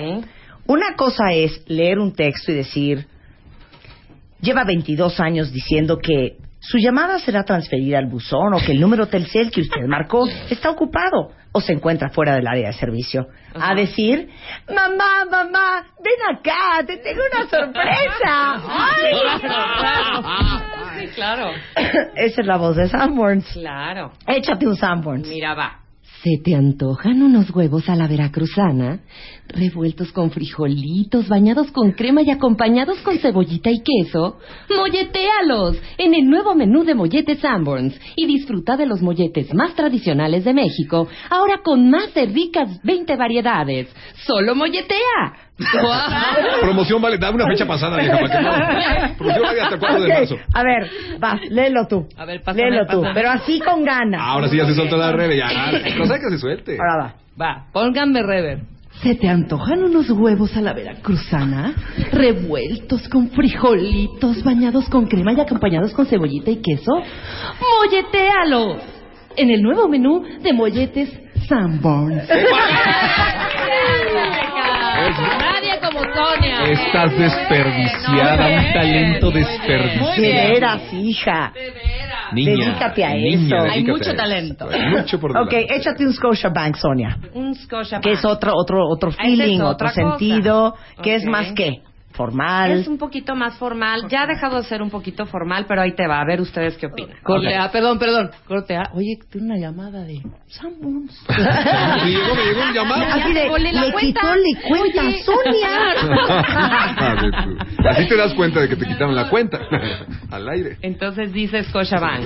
Una cosa es leer un texto y decir, lleva 22 años diciendo que su llamada será transferida al buzón o que el número Telcel que usted marcó está ocupado o se encuentra fuera del área de servicio. A decir, mamá, mamá, ven acá, te tengo una sorpresa. ¡Ay! Sí, claro. Esa es la voz de Sanborns. Claro. Échate un Sanborns. Mira, va. ¿Se te antojan unos huevos a la veracruzana? Revueltos con frijolitos, bañados con crema y acompañados con cebollita y queso. ¡Molletéalos! En el nuevo menú de Molletes Sanborns. Y disfruta de los molletes más tradicionales de México, ahora con más de ricas 20 variedades. ¡Solo molletea! Promoción vale, da una fecha pasada, vieja, para que no. Promoción vale hasta el 4 de marzo. A ver, vas, léelo tú. A ver, pásame, léelo tú, pásame. pero así con ganas. Ahora sí ya se soltó la rebe, ya. No sé que se suelte. Ahora va. Va, pónganme rever. ¿Se te antojan unos huevos a la veracruzana? Revueltos con frijolitos, bañados con crema y acompañados con cebollita y queso. ¡Molletéalo! En el nuevo menú de molletes Sanborns. Nadie como Sonia. Estás desperdiciada, un talento De desperdiciado. veras, hija. Niña, Dedícate a niña, eso. dedícate Hay mucho talento. Hay mucho por Ok, échate un Scotia Bank, Sonia. Un Scotia Que es otro, otro, otro feeling, es otro cosa. sentido, que es más que formal. Es un poquito más formal. Ya ha dejado de ser un poquito formal, pero ahí te va. A ver ustedes qué opinan. Corte Ok. perdón, perdón. Corte A. Oye, tiene una llamada de Sanborns. Me llegó, me llegó un llamado. Así de, le cuenta. quitó le cuenta Oye. Sonia. Así te das cuenta de que te quitaron la cuenta. Al aire. Entonces dice Scotiabank.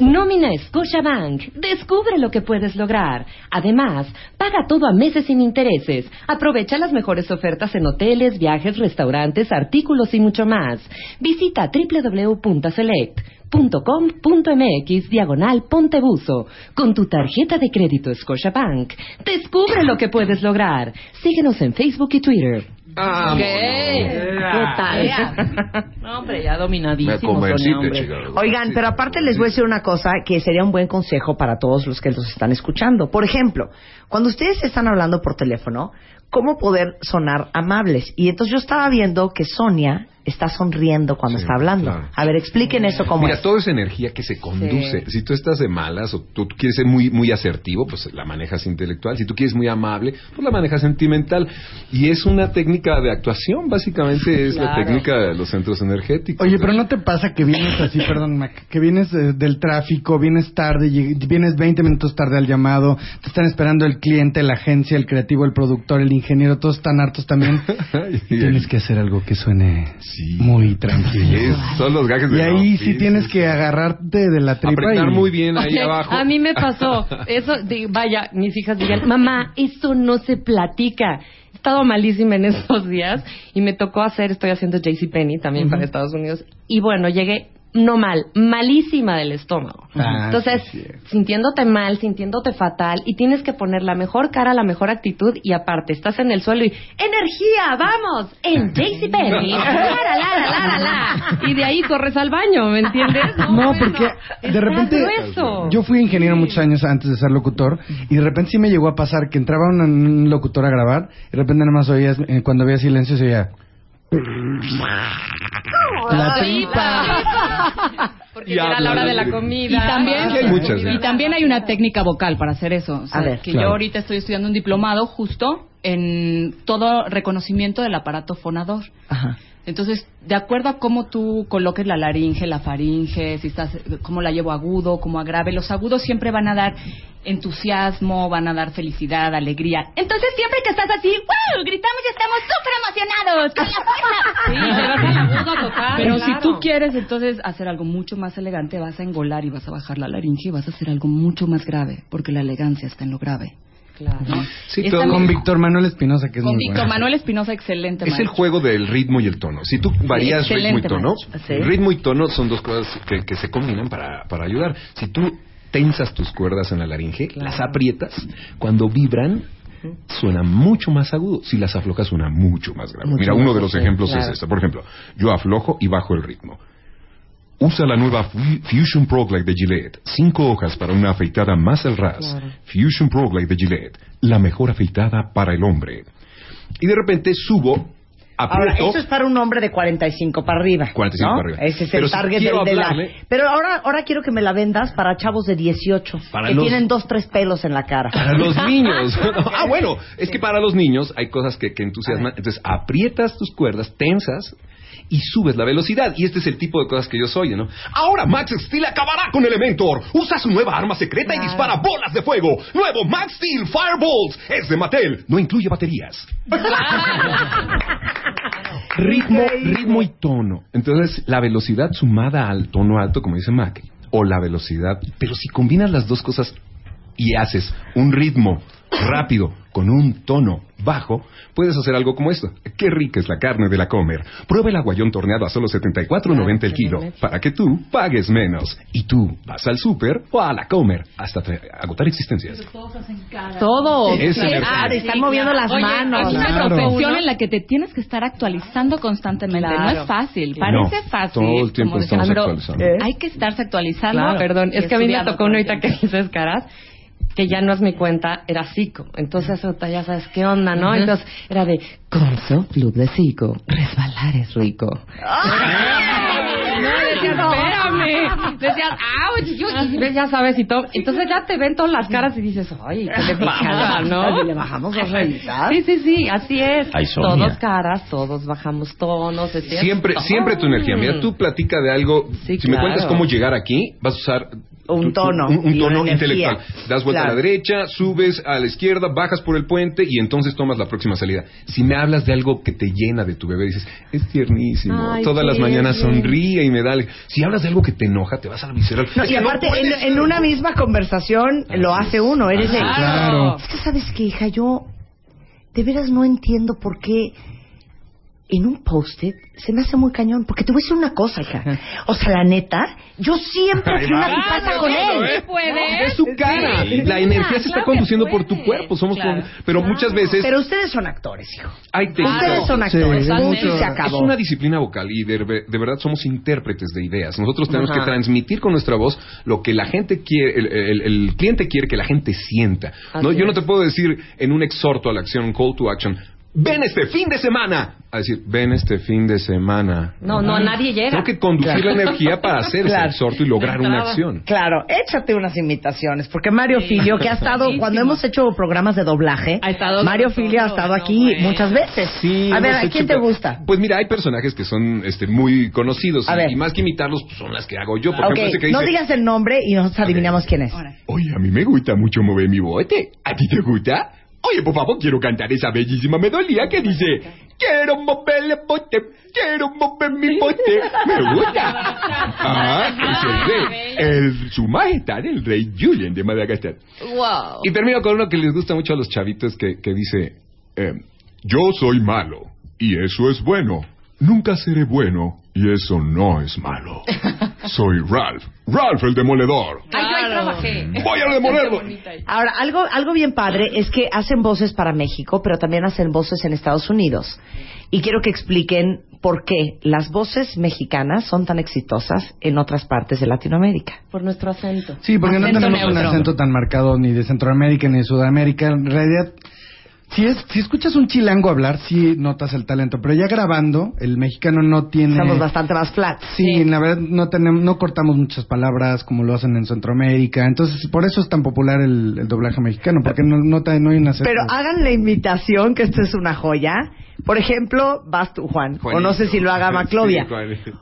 Nómina Scotiabank. Descubre lo que puedes lograr. Además, paga todo a meses sin intereses. Aprovecha las mejores ofertas en hoteles, viajes, restaurantes, artículos y mucho más. Visita www.select.com.mx diagonal pontebuso con tu tarjeta de crédito Scotiabank. Descubre lo que puedes lograr. Síguenos en Facebook y Twitter. Ah, Ok. ¿Qué tal? No, hombre, ya dominadísimo. Oigan, pero aparte les voy a decir una cosa que sería un buen consejo para todos los que los están escuchando. Por ejemplo, cuando ustedes están hablando por teléfono, ¿cómo poder sonar amables? Y entonces yo estaba viendo que Sonia está sonriendo cuando Sí, está hablando. claro. A ver, expliquen eso cómo Mira, es. todo es energía que se conduce. Si tú estás de malas o tú quieres ser muy muy asertivo, pues la manejas intelectual. Si tú quieres muy amable, pues la manejas sentimental. Y es una técnica de actuación, básicamente es la técnica de los centros energéticos. Oye, pero ¿no te pasa que vienes así, perdón, Mac, que vienes eh, del tráfico, vienes tarde, vienes 20 minutos tarde al llamado, te están esperando el cliente, la agencia, el creativo, el productor, el ingeniero, todos están hartos también. y tienes que hacer algo que suene muy tranquilo. Es- son los gajes de Y ahí sí tienes que agarrarte de la tripa Apretar y... muy bien ahí Oye, abajo. A mí me pasó. Eso, de- vaya, mis hijas dirían, mamá, eso no se platica. He estado malísima en estos días y me tocó hacer, estoy haciendo JCPenney también para Estados Unidos. Y bueno, llegué no mal, malísima del estómago. Ah, Entonces, sintiéndote mal, sintiéndote fatal y tienes que poner la mejor cara, la mejor actitud y aparte, estás en el suelo y ¡energía! ¡Vamos! En JCPenney. la, la, la, la, la. Y de ahí corres al baño, ¿me entiendes? No, porque de repente grueso. yo fui ingeniero muchos años antes de ser locutor y de repente sí me llegó a pasar que entraba un, un locutor a grabar y de repente nada más oías, eh, cuando había silencio se oía... La tripa. Porque ya era la hora de la comida. Y también, Sí, hay muchas, ¿eh? y también hay una técnica vocal para hacer eso. O sea, A ver, que claro. yo ahorita estoy estudiando un diplomado justo en todo reconocimiento del aparato fonador. Ajá. Entonces, de acuerdo a cómo tú coloques la laringe, la faringe, si estás, cómo la llevo agudo, cómo agrave, los agudos siempre van a dar entusiasmo, van a dar felicidad, alegría. Entonces siempre que estás así, ¡wow! Gritamos y estamos súper emocionados. ¡Con la fuerza! Sí, te vas al agudo total, Pero claro. si tú quieres entonces hacer algo mucho más elegante, vas a engolar y vas a bajar la laringe y vas a hacer algo mucho más grave, porque la elegancia está en lo grave. Claro. Sí, todo- Con Víctor Manuel Espinosa, que es Con muy Víctor. Manuel Espinosa, excelente Es el juego del ritmo y el tono. Si tú varías ritmo y tono. Sí. ritmo y tono son dos cosas que, que se combinan para, para ayudar. Si tú tensas tus cuerdas en la laringe, las aprietas, cuando vibran, suena mucho más agudo. Si las aflojas, suena mucho más grave. Mucho Mira, uno de los ejemplos claro. es este. Por ejemplo, yo aflojo y bajo el ritmo. Usa la nueva Fu- Fusion Pro Glide de Gillette. Cinco hojas para una afeitada más al ras. Claro. Fusion Pro Glide de Gillette. La mejor afeitada para el hombre. Y de repente subo, Ahora, aprieto. eso es para un hombre de 45 para arriba. 45 ¿no? para arriba. Ese es el target del, de la... Pero ahora, ahora quiero que me la vendas para chavos de 18 Para que los- tienen dos, tres pelos en la cara. Para los niños. ah, bueno, es que para los niños hay cosas que, que entusiasman. Entonces, aprietas tus cuerdas, tensas y subes la velocidad. Y este es el tipo de cosas que yo soy, ¿no? Ahora Max Steel acabará con Elementor. Usa su nueva arma secreta y dispara bolas de fuego. Nuevo Max Steel Fireballs. Es de Mattel. No incluye baterías. ritmo, ritmo y tono. Entonces, la velocidad sumada al tono alto, como dice Mac, o la velocidad. Pero si combinas las dos cosas y haces un ritmo rápido con un tono bajo, puedes hacer algo como esto. Qué rica es la carne de la Comer. Prueba el aguayón torneado a solo 74.90 el kilo, para que tú pagues menos. Y tú vas al súper o a la Comer hasta te- agotar existencias. Todos. Es energía. Claro, están moviendo las Oye, manos. Es una Claro. profesión en la que te tienes que estar actualizando constantemente. No es fácil. No, Parece fácil. todo el tiempo como decía, estamos pero actualizando. ¿Eh? Hay que estarse actualizando. Claro, perdón, es que a mí me tocó una ahorita que dices caras que ya no es mi cuenta, era Zico. Entonces, ya sabes qué onda, ¿no? Entonces, era de Corso, Club de Zico, resbalar es rico. No, decías, espérame. Decías, ouch, yo, ya sabes, y todo. Entonces ya te ven todas las caras y dices, ay, qué le pasa, ¿no? Y le bajamos a revisar. Sí, sí, sí, así es. Ay. Todos caras, todos bajamos tonos. Siempre, siempre tu energía. Mira, tú platica de algo. Sí, si me cuentas cómo llegar aquí, vas a usar Un tono un, tono intelectual. Das vuelta a la derecha, subes a la izquierda, bajas por el puente y entonces tomas la próxima salida. Si me hablas de algo que te llena de tu bebé, dices, es tiernísimo. Ay, Todas las mañanas sonríe y me da. ale-". Si hablas de algo que te enoja, te vas a la visceral. No, Es y que no aparte, en, una misma conversación lo hace uno. Eres de. Claro. Es que, ¿sabes qué, hija? Yo de veras no entiendo por qué en un post-it se me hace muy cañón. Porque te voy a decir una cosa, hija. O sea, la neta, yo siempre fui una Claro, con él. ¿eh? Es su cara. La energía se está conduciendo por tu cuerpo. Somos Claro. con- Pero muchas veces Pero ustedes son actores, hijo. hay técnicas. Ustedes son actores. Sí, mucho. se acabó. Es una disciplina vocal y de, de verdad somos intérpretes de ideas. Nosotros tenemos Ajá. que transmitir con nuestra voz lo que la gente quiere, el, el- el cliente quiere que la gente sienta. ¿no? Yo no te puedo decir en un exhorto a la acción, un call to action, ven este fin de semana. A decir, ven este fin de semana. No, no, a nadie llega. Tengo que conducir la energía para hacer Claro. ese exhorto y lograr una acción. Claro, échate unas imitaciones, porque Mario Filio, que ha estado, cuando hemos hecho programas de doblaje, Ha estado Mario Filio ha estado no, aquí bueno. muchas veces. Sí, a ver, ¿a hecho quién te gusta? Pues mira, hay personajes que son este, muy conocidos A y, ver. y más que imitarlos pues, son las que hago yo. Por ejemplo, ese que no digas el nombre y nosotros adivinamos quién es. Oye, a mí me gusta mucho mover mi bote. ¿A ti te gusta? Oye, por favor, quiero cantar esa bellísima melodía que dice Quiero mover el bote, quiero mover mi bote. Me gusta. Ah, es el rey. El, su majestad, el rey Julien de Madagascar. Wow. Y termino con uno que les gusta mucho a los chavitos que, que dice, eh, yo soy malo y eso es bueno. Nunca seré bueno y eso no es malo. Soy Ralph. Ralph el demoledor. Ay, yo ahí trabajé. Voy a demolerlo. Ahora, algo, algo bien padre es que hacen voces para México, pero también hacen voces en Estados Unidos. Y quiero que expliquen por qué las voces mexicanas son tan exitosas en otras partes de Latinoamérica. Por nuestro acento. Sí, porque no tenemos un acento tan marcado ni de Centroamérica ni de Sudamérica. En realidad, si, es, si escuchas un chilango hablar, sí notas el talento. Pero ya grabando, el mexicano no tiene... Estamos bastante más flat. Sí, la verdad no tenemos, no cortamos muchas palabras como lo hacen en Centroamérica. Entonces, por eso es tan popular el, el doblaje mexicano, porque no, no, no hay una... Pero hagan la imitación, que esto es una joya. Por ejemplo, vas tú, Juan. O no sé si lo haga Maclovia. Sí,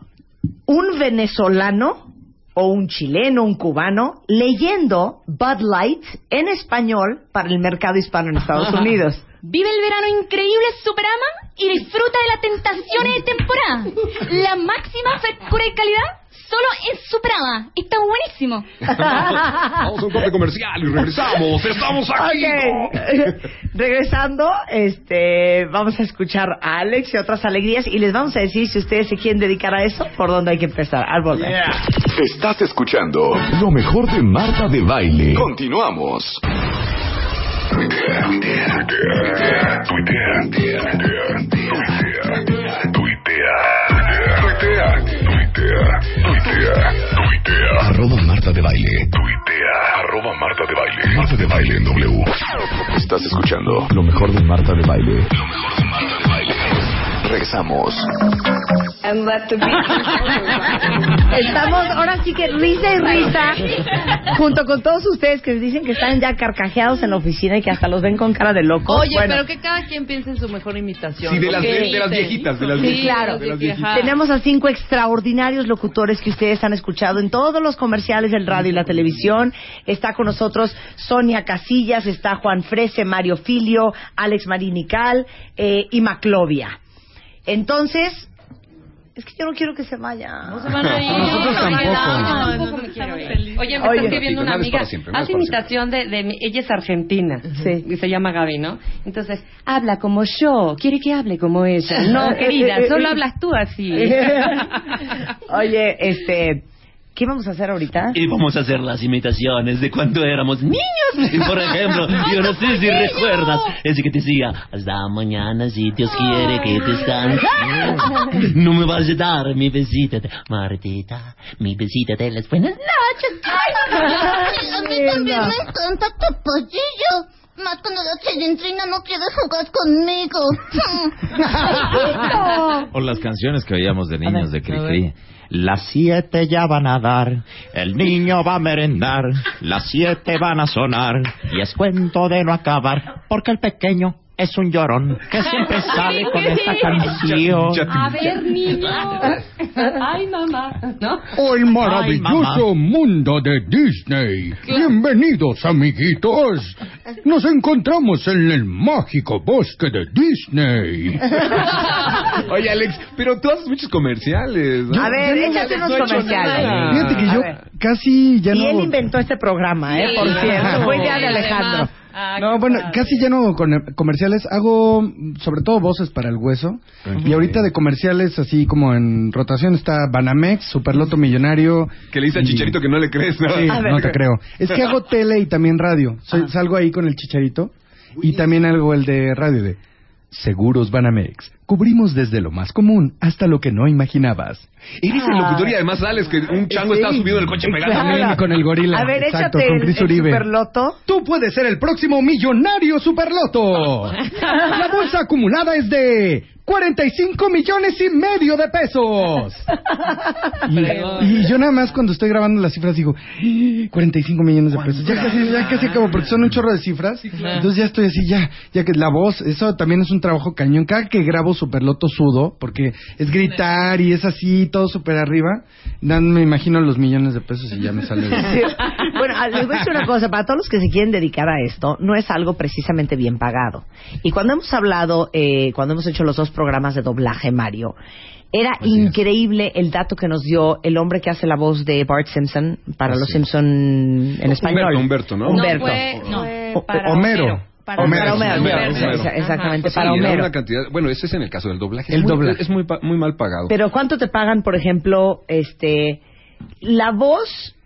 un venezolano o un chileno, un cubano, leyendo Bud Light en español para el mercado hispano en Estados Unidos. Vive el verano increíble Superama y disfruta de las tentaciones de temporada. La máxima frescura y calidad solo en Superama. Está buenísimo. Vamos a un corte comercial y regresamos. Estamos aquí. Regresando, este, vamos a escuchar a Alex y otras alegrías y les vamos a decir si ustedes se quieren dedicar a eso, por dónde hay que empezar. Al volver. Estás escuchando lo mejor de Marta de Baile. Continuamos. Tuitea, tuitea, tuitea, tuitea, tuitea, tuitea, tuitea, tuitea, tuitea, tuitea. Arroba Marta de Baile. Tuitea. Arroba Marta de Baile. Marta de Baile en W. Estás escuchando lo mejor de Marta de Baile. Lo mejor de Marta de Baile. Regresamos. Estamos ahora sí que risa y risa junto con todos ustedes que dicen que están ya carcajeados en la oficina y que hasta los ven con cara de locos. Oye, Bueno, pero que cada quien piense en su mejor imitación. Sí, de las, Porque- de las viejitas, de las Sí, viejitas. claro. de las viejitas. Tenemos a cinco extraordinarios locutores que ustedes han escuchado en todos los comerciales del radio y la televisión. Está con nosotros Sonia Casillas, está Juan Frese, Mario Filio, Alex Marinical eh, y Maclovia. Entonces, es que yo no quiero que se vayan. No se van a ir. Nosotros tampoco. No, tampoco me quiero ir. Oye, me Oye. está escribiendo una amiga. siempre, Hace imitación de, de mi- ella es argentina. Sí. Y se llama Gaby, ¿no? Entonces, habla como yo. Quiere que hable como ella. No, querida, solo hablas tú así. Oye, este, ¿qué vamos a hacer ahorita? Y vamos a hacer las imitaciones de cuando éramos niños. Por ejemplo, yo no sé si recuerdas ese que te decía, hasta mañana si Dios quiere que te descanses. No me vas a dar mi besita, de- Martita, mi besita de las buenas noches. Ay, a mí también me encanta Topollillo. Más cuando la chilindrina no quiere jugar conmigo. O las canciones que oíamos de niños de Cricri. Las siete ya van a dar, el niño va a merendar, las siete van a sonar, y es cuento de no acabar, porque el pequeño es un llorón que siempre sale con esta canción. A ver, niño. Ay, mamá. ¿No? El maravilloso mundo de Disney. Bienvenidos, amiguitos. Nos encontramos en el mágico bosque de Disney. Oye, Alex, pero tú haces muchos comerciales. ¿no? A ver, échate unos no comerciales. Fíjate que A yo ver. casi ya y no... él inventó este programa, ¿eh? Por Sí. cierto. Fue idea de Sí, Alejandro. No, bueno, casi ya no con comerciales. Hago mm, sobre todo voces para el hueso. Y ahorita de comerciales, así como en rotación, está Banamex, Superloto Millonario. Que le dice al chicharito que no le crees, no te creo. Es que hago tele y también radio. Soy- salgo ahí con el chicharito. Y también hago el de radio de Seguros Banamex. Cubrimos desde lo más común hasta lo que no imaginabas. Eres el locutor y además sales que un chango Sí, está subido en el coche pegado. Con el gorila. A ver, Exacto, échate con el, Chris el Uribe. superloto. Tú puedes ser el próximo millonario superloto. La bolsa acumulada es de 45 millones y medio de pesos. Y, y yo nada más cuando estoy grabando las cifras digo, "Ah, 45 millones de pesos. Ya casi, ya casi acabo, porque son un chorro de cifras. Entonces ya estoy así, ya, ya que la voz, eso también es un trabajo cañón. Cada que grabo Superloto sudo, porque es gritar y es así, todo súper arriba. Me imagino los millones de pesos y ya me sale. Sí. Bueno, ah, les voy a decir una cosa, para todos los que se quieren dedicar a esto, no es algo precisamente bien pagado. Y cuando hemos hablado, eh, cuando hemos hecho los dos programas de doblaje, Mario, era increíble el dato que nos dio el hombre que hace la voz de Bart Simpson para los Simpson en español. Humberto, ¿no? Humberto. No, O- Homero. Para Homero, Homero, exa- exactamente, para Sí, Homero. una cantidad, bueno, ese es en el caso del doblaje. El es muy, doblaje. Es muy, pa- muy mal pagado. Pero ¿cuánto te pagan, por ejemplo, este la voz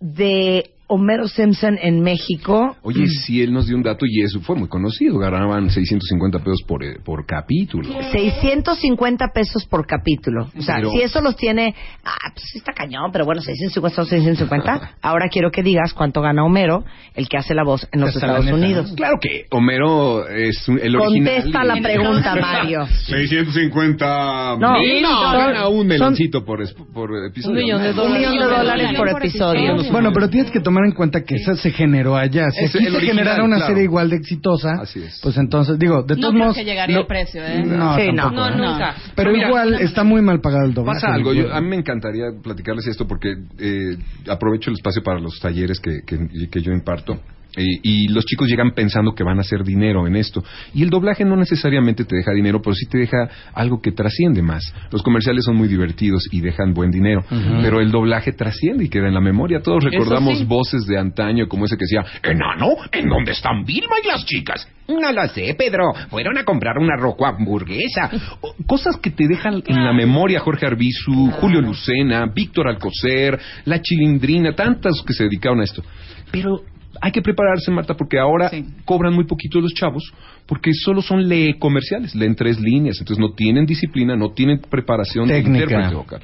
de Homero Simpson en México? Oye, si él nos dio un dato y eso fue muy conocido, ganaban 650 pesos por, eh, por capítulo. 650 pesos por capítulo. O sea, Pero- si eso los tiene, ah, pues está cañón, pero bueno, 650 son 650. Ahora quiero que digas cuánto gana Homero, el que hace la voz en los Hasta Estados Unidos. ¿no? Claro que Homero es un- el original. Contesta la pregunta, Mario. 650 No, mil. son- gana un son- meloncito por, es- por episodio. Un millón de dólares. Un millón de dólares por episodio. Bueno, pero tienes que tomar en cuenta que esa se generó allá. Si Es aquí se original, generara una claro. serie igual de exitosa, pues entonces, digo, de No todos creo modos... que llegaría no- el precio, ¿eh? No, Sí, no. tampoco, No, ¿eh? nunca. Pero Pero mira, igual está muy mal pagado el doblaje. Pasa algo, yo, a mí me encantaría platicarles esto porque eh, aprovecho el espacio para los talleres que, que- que yo imparto. Eh, y los chicos llegan pensando que van a hacer dinero en esto. Y el doblaje no necesariamente te deja dinero, pero sí te deja algo que trasciende más. Los comerciales son muy divertidos y dejan buen dinero, pero el doblaje trasciende y queda en la memoria. Todos recordamos sí. voces de antaño como ese que decía, Enano, ¿en dónde están Vilma y las chicas? No lo sé, Pedro. Fueron a comprar una roco hamburguesa. O- Cosas que te dejan en la memoria Jorge Arbizu, Julio Lucena, Víctor Alcocer, La Chilindrina, tantas que se dedicaron a esto. Pero hay que prepararse, Marta, porque ahora cobran muy poquito los chavos, porque solo son lee comerciales, leen tres líneas, entonces no tienen disciplina, no tienen preparación Técnica. de vocal.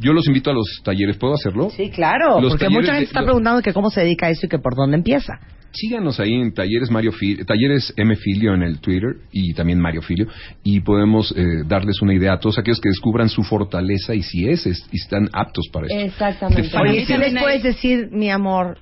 Yo los invito a los talleres, ¿puedo hacerlo? Sí, claro, Los porque mucha de- gente está preguntando que cómo se dedica a eso y que por dónde empieza. Síganos ahí en Talleres Mario Fil- Talleres M Filio en el Twitter y también Mario Filio y podemos eh, darles una idea a todos aquellos que descubran su fortaleza y si es, es- y están aptos para eso. Exactamente. Oye, si les puedes decir, mi amor,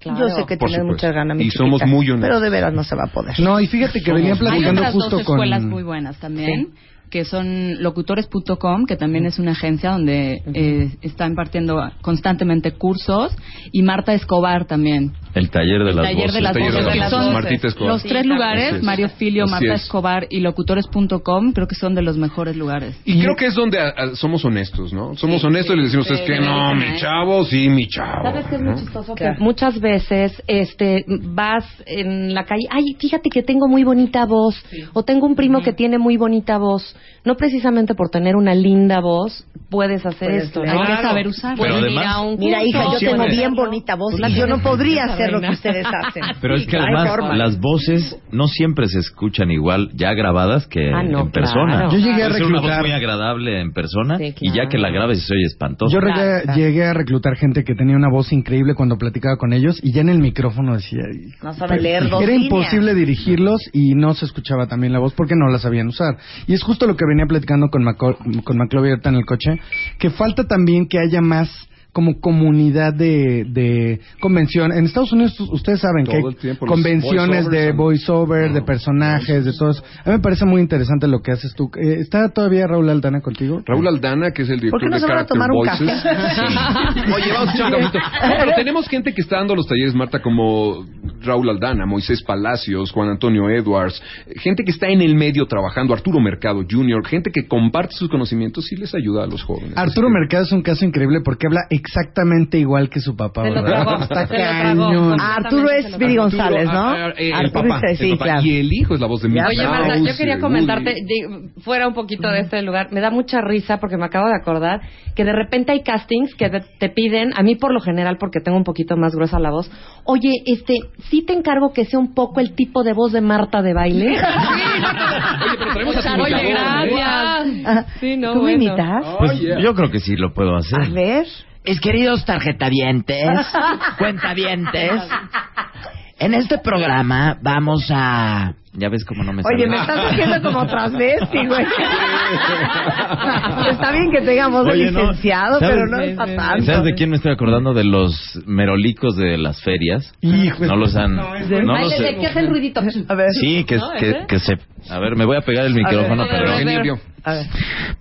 Claro. yo sé que Por tienes supuesto. muchas ganas, mi Y somos muy honestos. pero de veras no se va a poder. No, y fíjate que venía Hay platicando otras justo dos con... escuelas muy buenas también, que son locutores.com, que también es una agencia donde eh, está impartiendo constantemente cursos, y Marta Escobar también. El taller de El las taller voces. de las voces. voces. Son Martita Escobar. Los tres Sí, lugares. Mario Filio, Así Marta es. Escobar y locutores.com, creo que son de los mejores lugares. Y creo que es donde a- a- somos honestos, ¿no? Somos honestos y le decimos, es que no, mi chavo, sí, mi chavo. ¿Sabes qué es muy chistoso? Que muchas veces este, vas en la calle, ay, fíjate que tengo muy bonita voz, o tengo un primo que tiene muy bonita voz. No precisamente por tener una linda voz puedes hacer Puedes esto. ¿no? Hay que saber usarla. Mira, hija, yo tengo bien bonita voz yo no podría esa hacer lo que ustedes hacen. Pero es que además las voces no siempre se escuchan igual ya grabadas que Ah, no, en persona. claro. Yo llegué a ser una voz reclutar- muy agradable en persona Sí, y ya que la grabes se oye espantoso. Yo llegué, llegué a reclutar gente que tenía una voz increíble cuando platicaba con ellos y ya en el micrófono decía... No sabe leer dos Era líneas. imposible dirigirlos y no se escuchaba también la voz porque no la sabían usar. Y es justo lo que venía platicando con, Maco con Maclovia ahorita en el coche, que falta también que haya más como comunidad de, de convención. En Estados Unidos ustedes saben Todo que hay tiempo, convenciones voiceovers de voiceover, de personajes, de todo eso. A mí me parece muy interesante lo que haces tú. Eh, ¿Está todavía Raúl Aldana contigo? Raúl Aldana, que es el ¿Por director qué no de se van a Character tomar un Voices. café? Sí. Oye, vamos a echar un. No, pero tenemos gente que está dando los talleres, Marta, como Raúl Aldana, Moisés Palacios, Juan Antonio Edwards, gente que está en el medio trabajando, Arturo Mercado Jr., gente que comparte sus conocimientos y les ayuda a los jóvenes. Arturo Mercado es un caso increíble porque habla exactamente igual que su papá. Se lo ¿verdad? tragó, Está se lo tragó. cañón. Ah, Arturo es Viri González, ¿no? Ah, ah, eh, el Arturo papá, es- sí, el papá. claro. Y el hijo es la voz de Mickey Oye, Marta, yo quería eh, comentarte, fuera un poquito de este lugar, me da mucha risa porque me acabo de acordar que de repente hay castings que te, piden, a mí por lo general porque tengo un poquito más gruesa la voz, oye, este, sí te encargo que sea un poco el tipo de voz de Marta de baile. Oye, pero traemos a tu Oye, ¿eh? gracias. Sí, no, ¿Tú me bueno. imitas? Pues yo creo que sí lo puedo hacer. A ver. Es queridos tarjetavientes, cuentavientes, en este programa vamos a Ya ves cómo no me Oye, sale. me estás diciendo como transvesti, güey. Está bien que tengamos de Oye, no, licenciado, ¿sabes? pero no es para tanto. ¿Sabes de quién me estoy acordando? De los merolicos de las ferias. no los han... No, los Ay, ¿de qué hace el ruidito? A ver. Sí, que, ¿No? que, que se... A ver, me voy a pegar el micrófono, A ver, pero... a ver, a ver. A ver.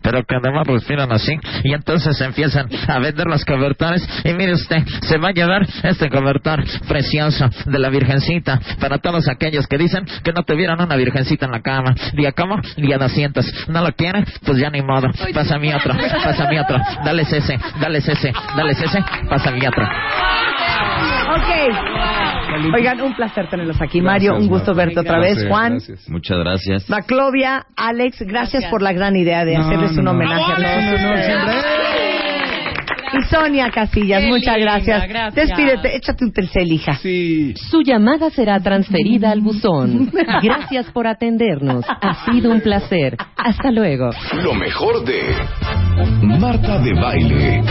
Pero que además respiran así y entonces empiezan a vender los cobertores y mire usted, se va a llevar este cobertor precioso de la Virgencita para todos aquellos que dicen que no tuvieron una Virgencita en la cama. Día cómo, día 200. ¿No lo quiere? Pues ya ni modo. Pasa mi otro, pasa mi otro. Dales ese, dales ese, dales ese, pasa mi otro. Ok. Oigan, un placer tenerlos aquí. Mario, un gusto verte otra vez. Juan, Muchas gracias. Maclovia, Alex, gracias por la gran idea de No, hacerles un no. homenaje a No, no, todos no. Y Sonia Casillas, Qué muchas linda, gracias. gracias. Despídete, échate un tercer hija. Sí. Su llamada será transferida al buzón. Gracias por atendernos. Ha sido un placer. Hasta luego. Lo mejor de Marta de Baile.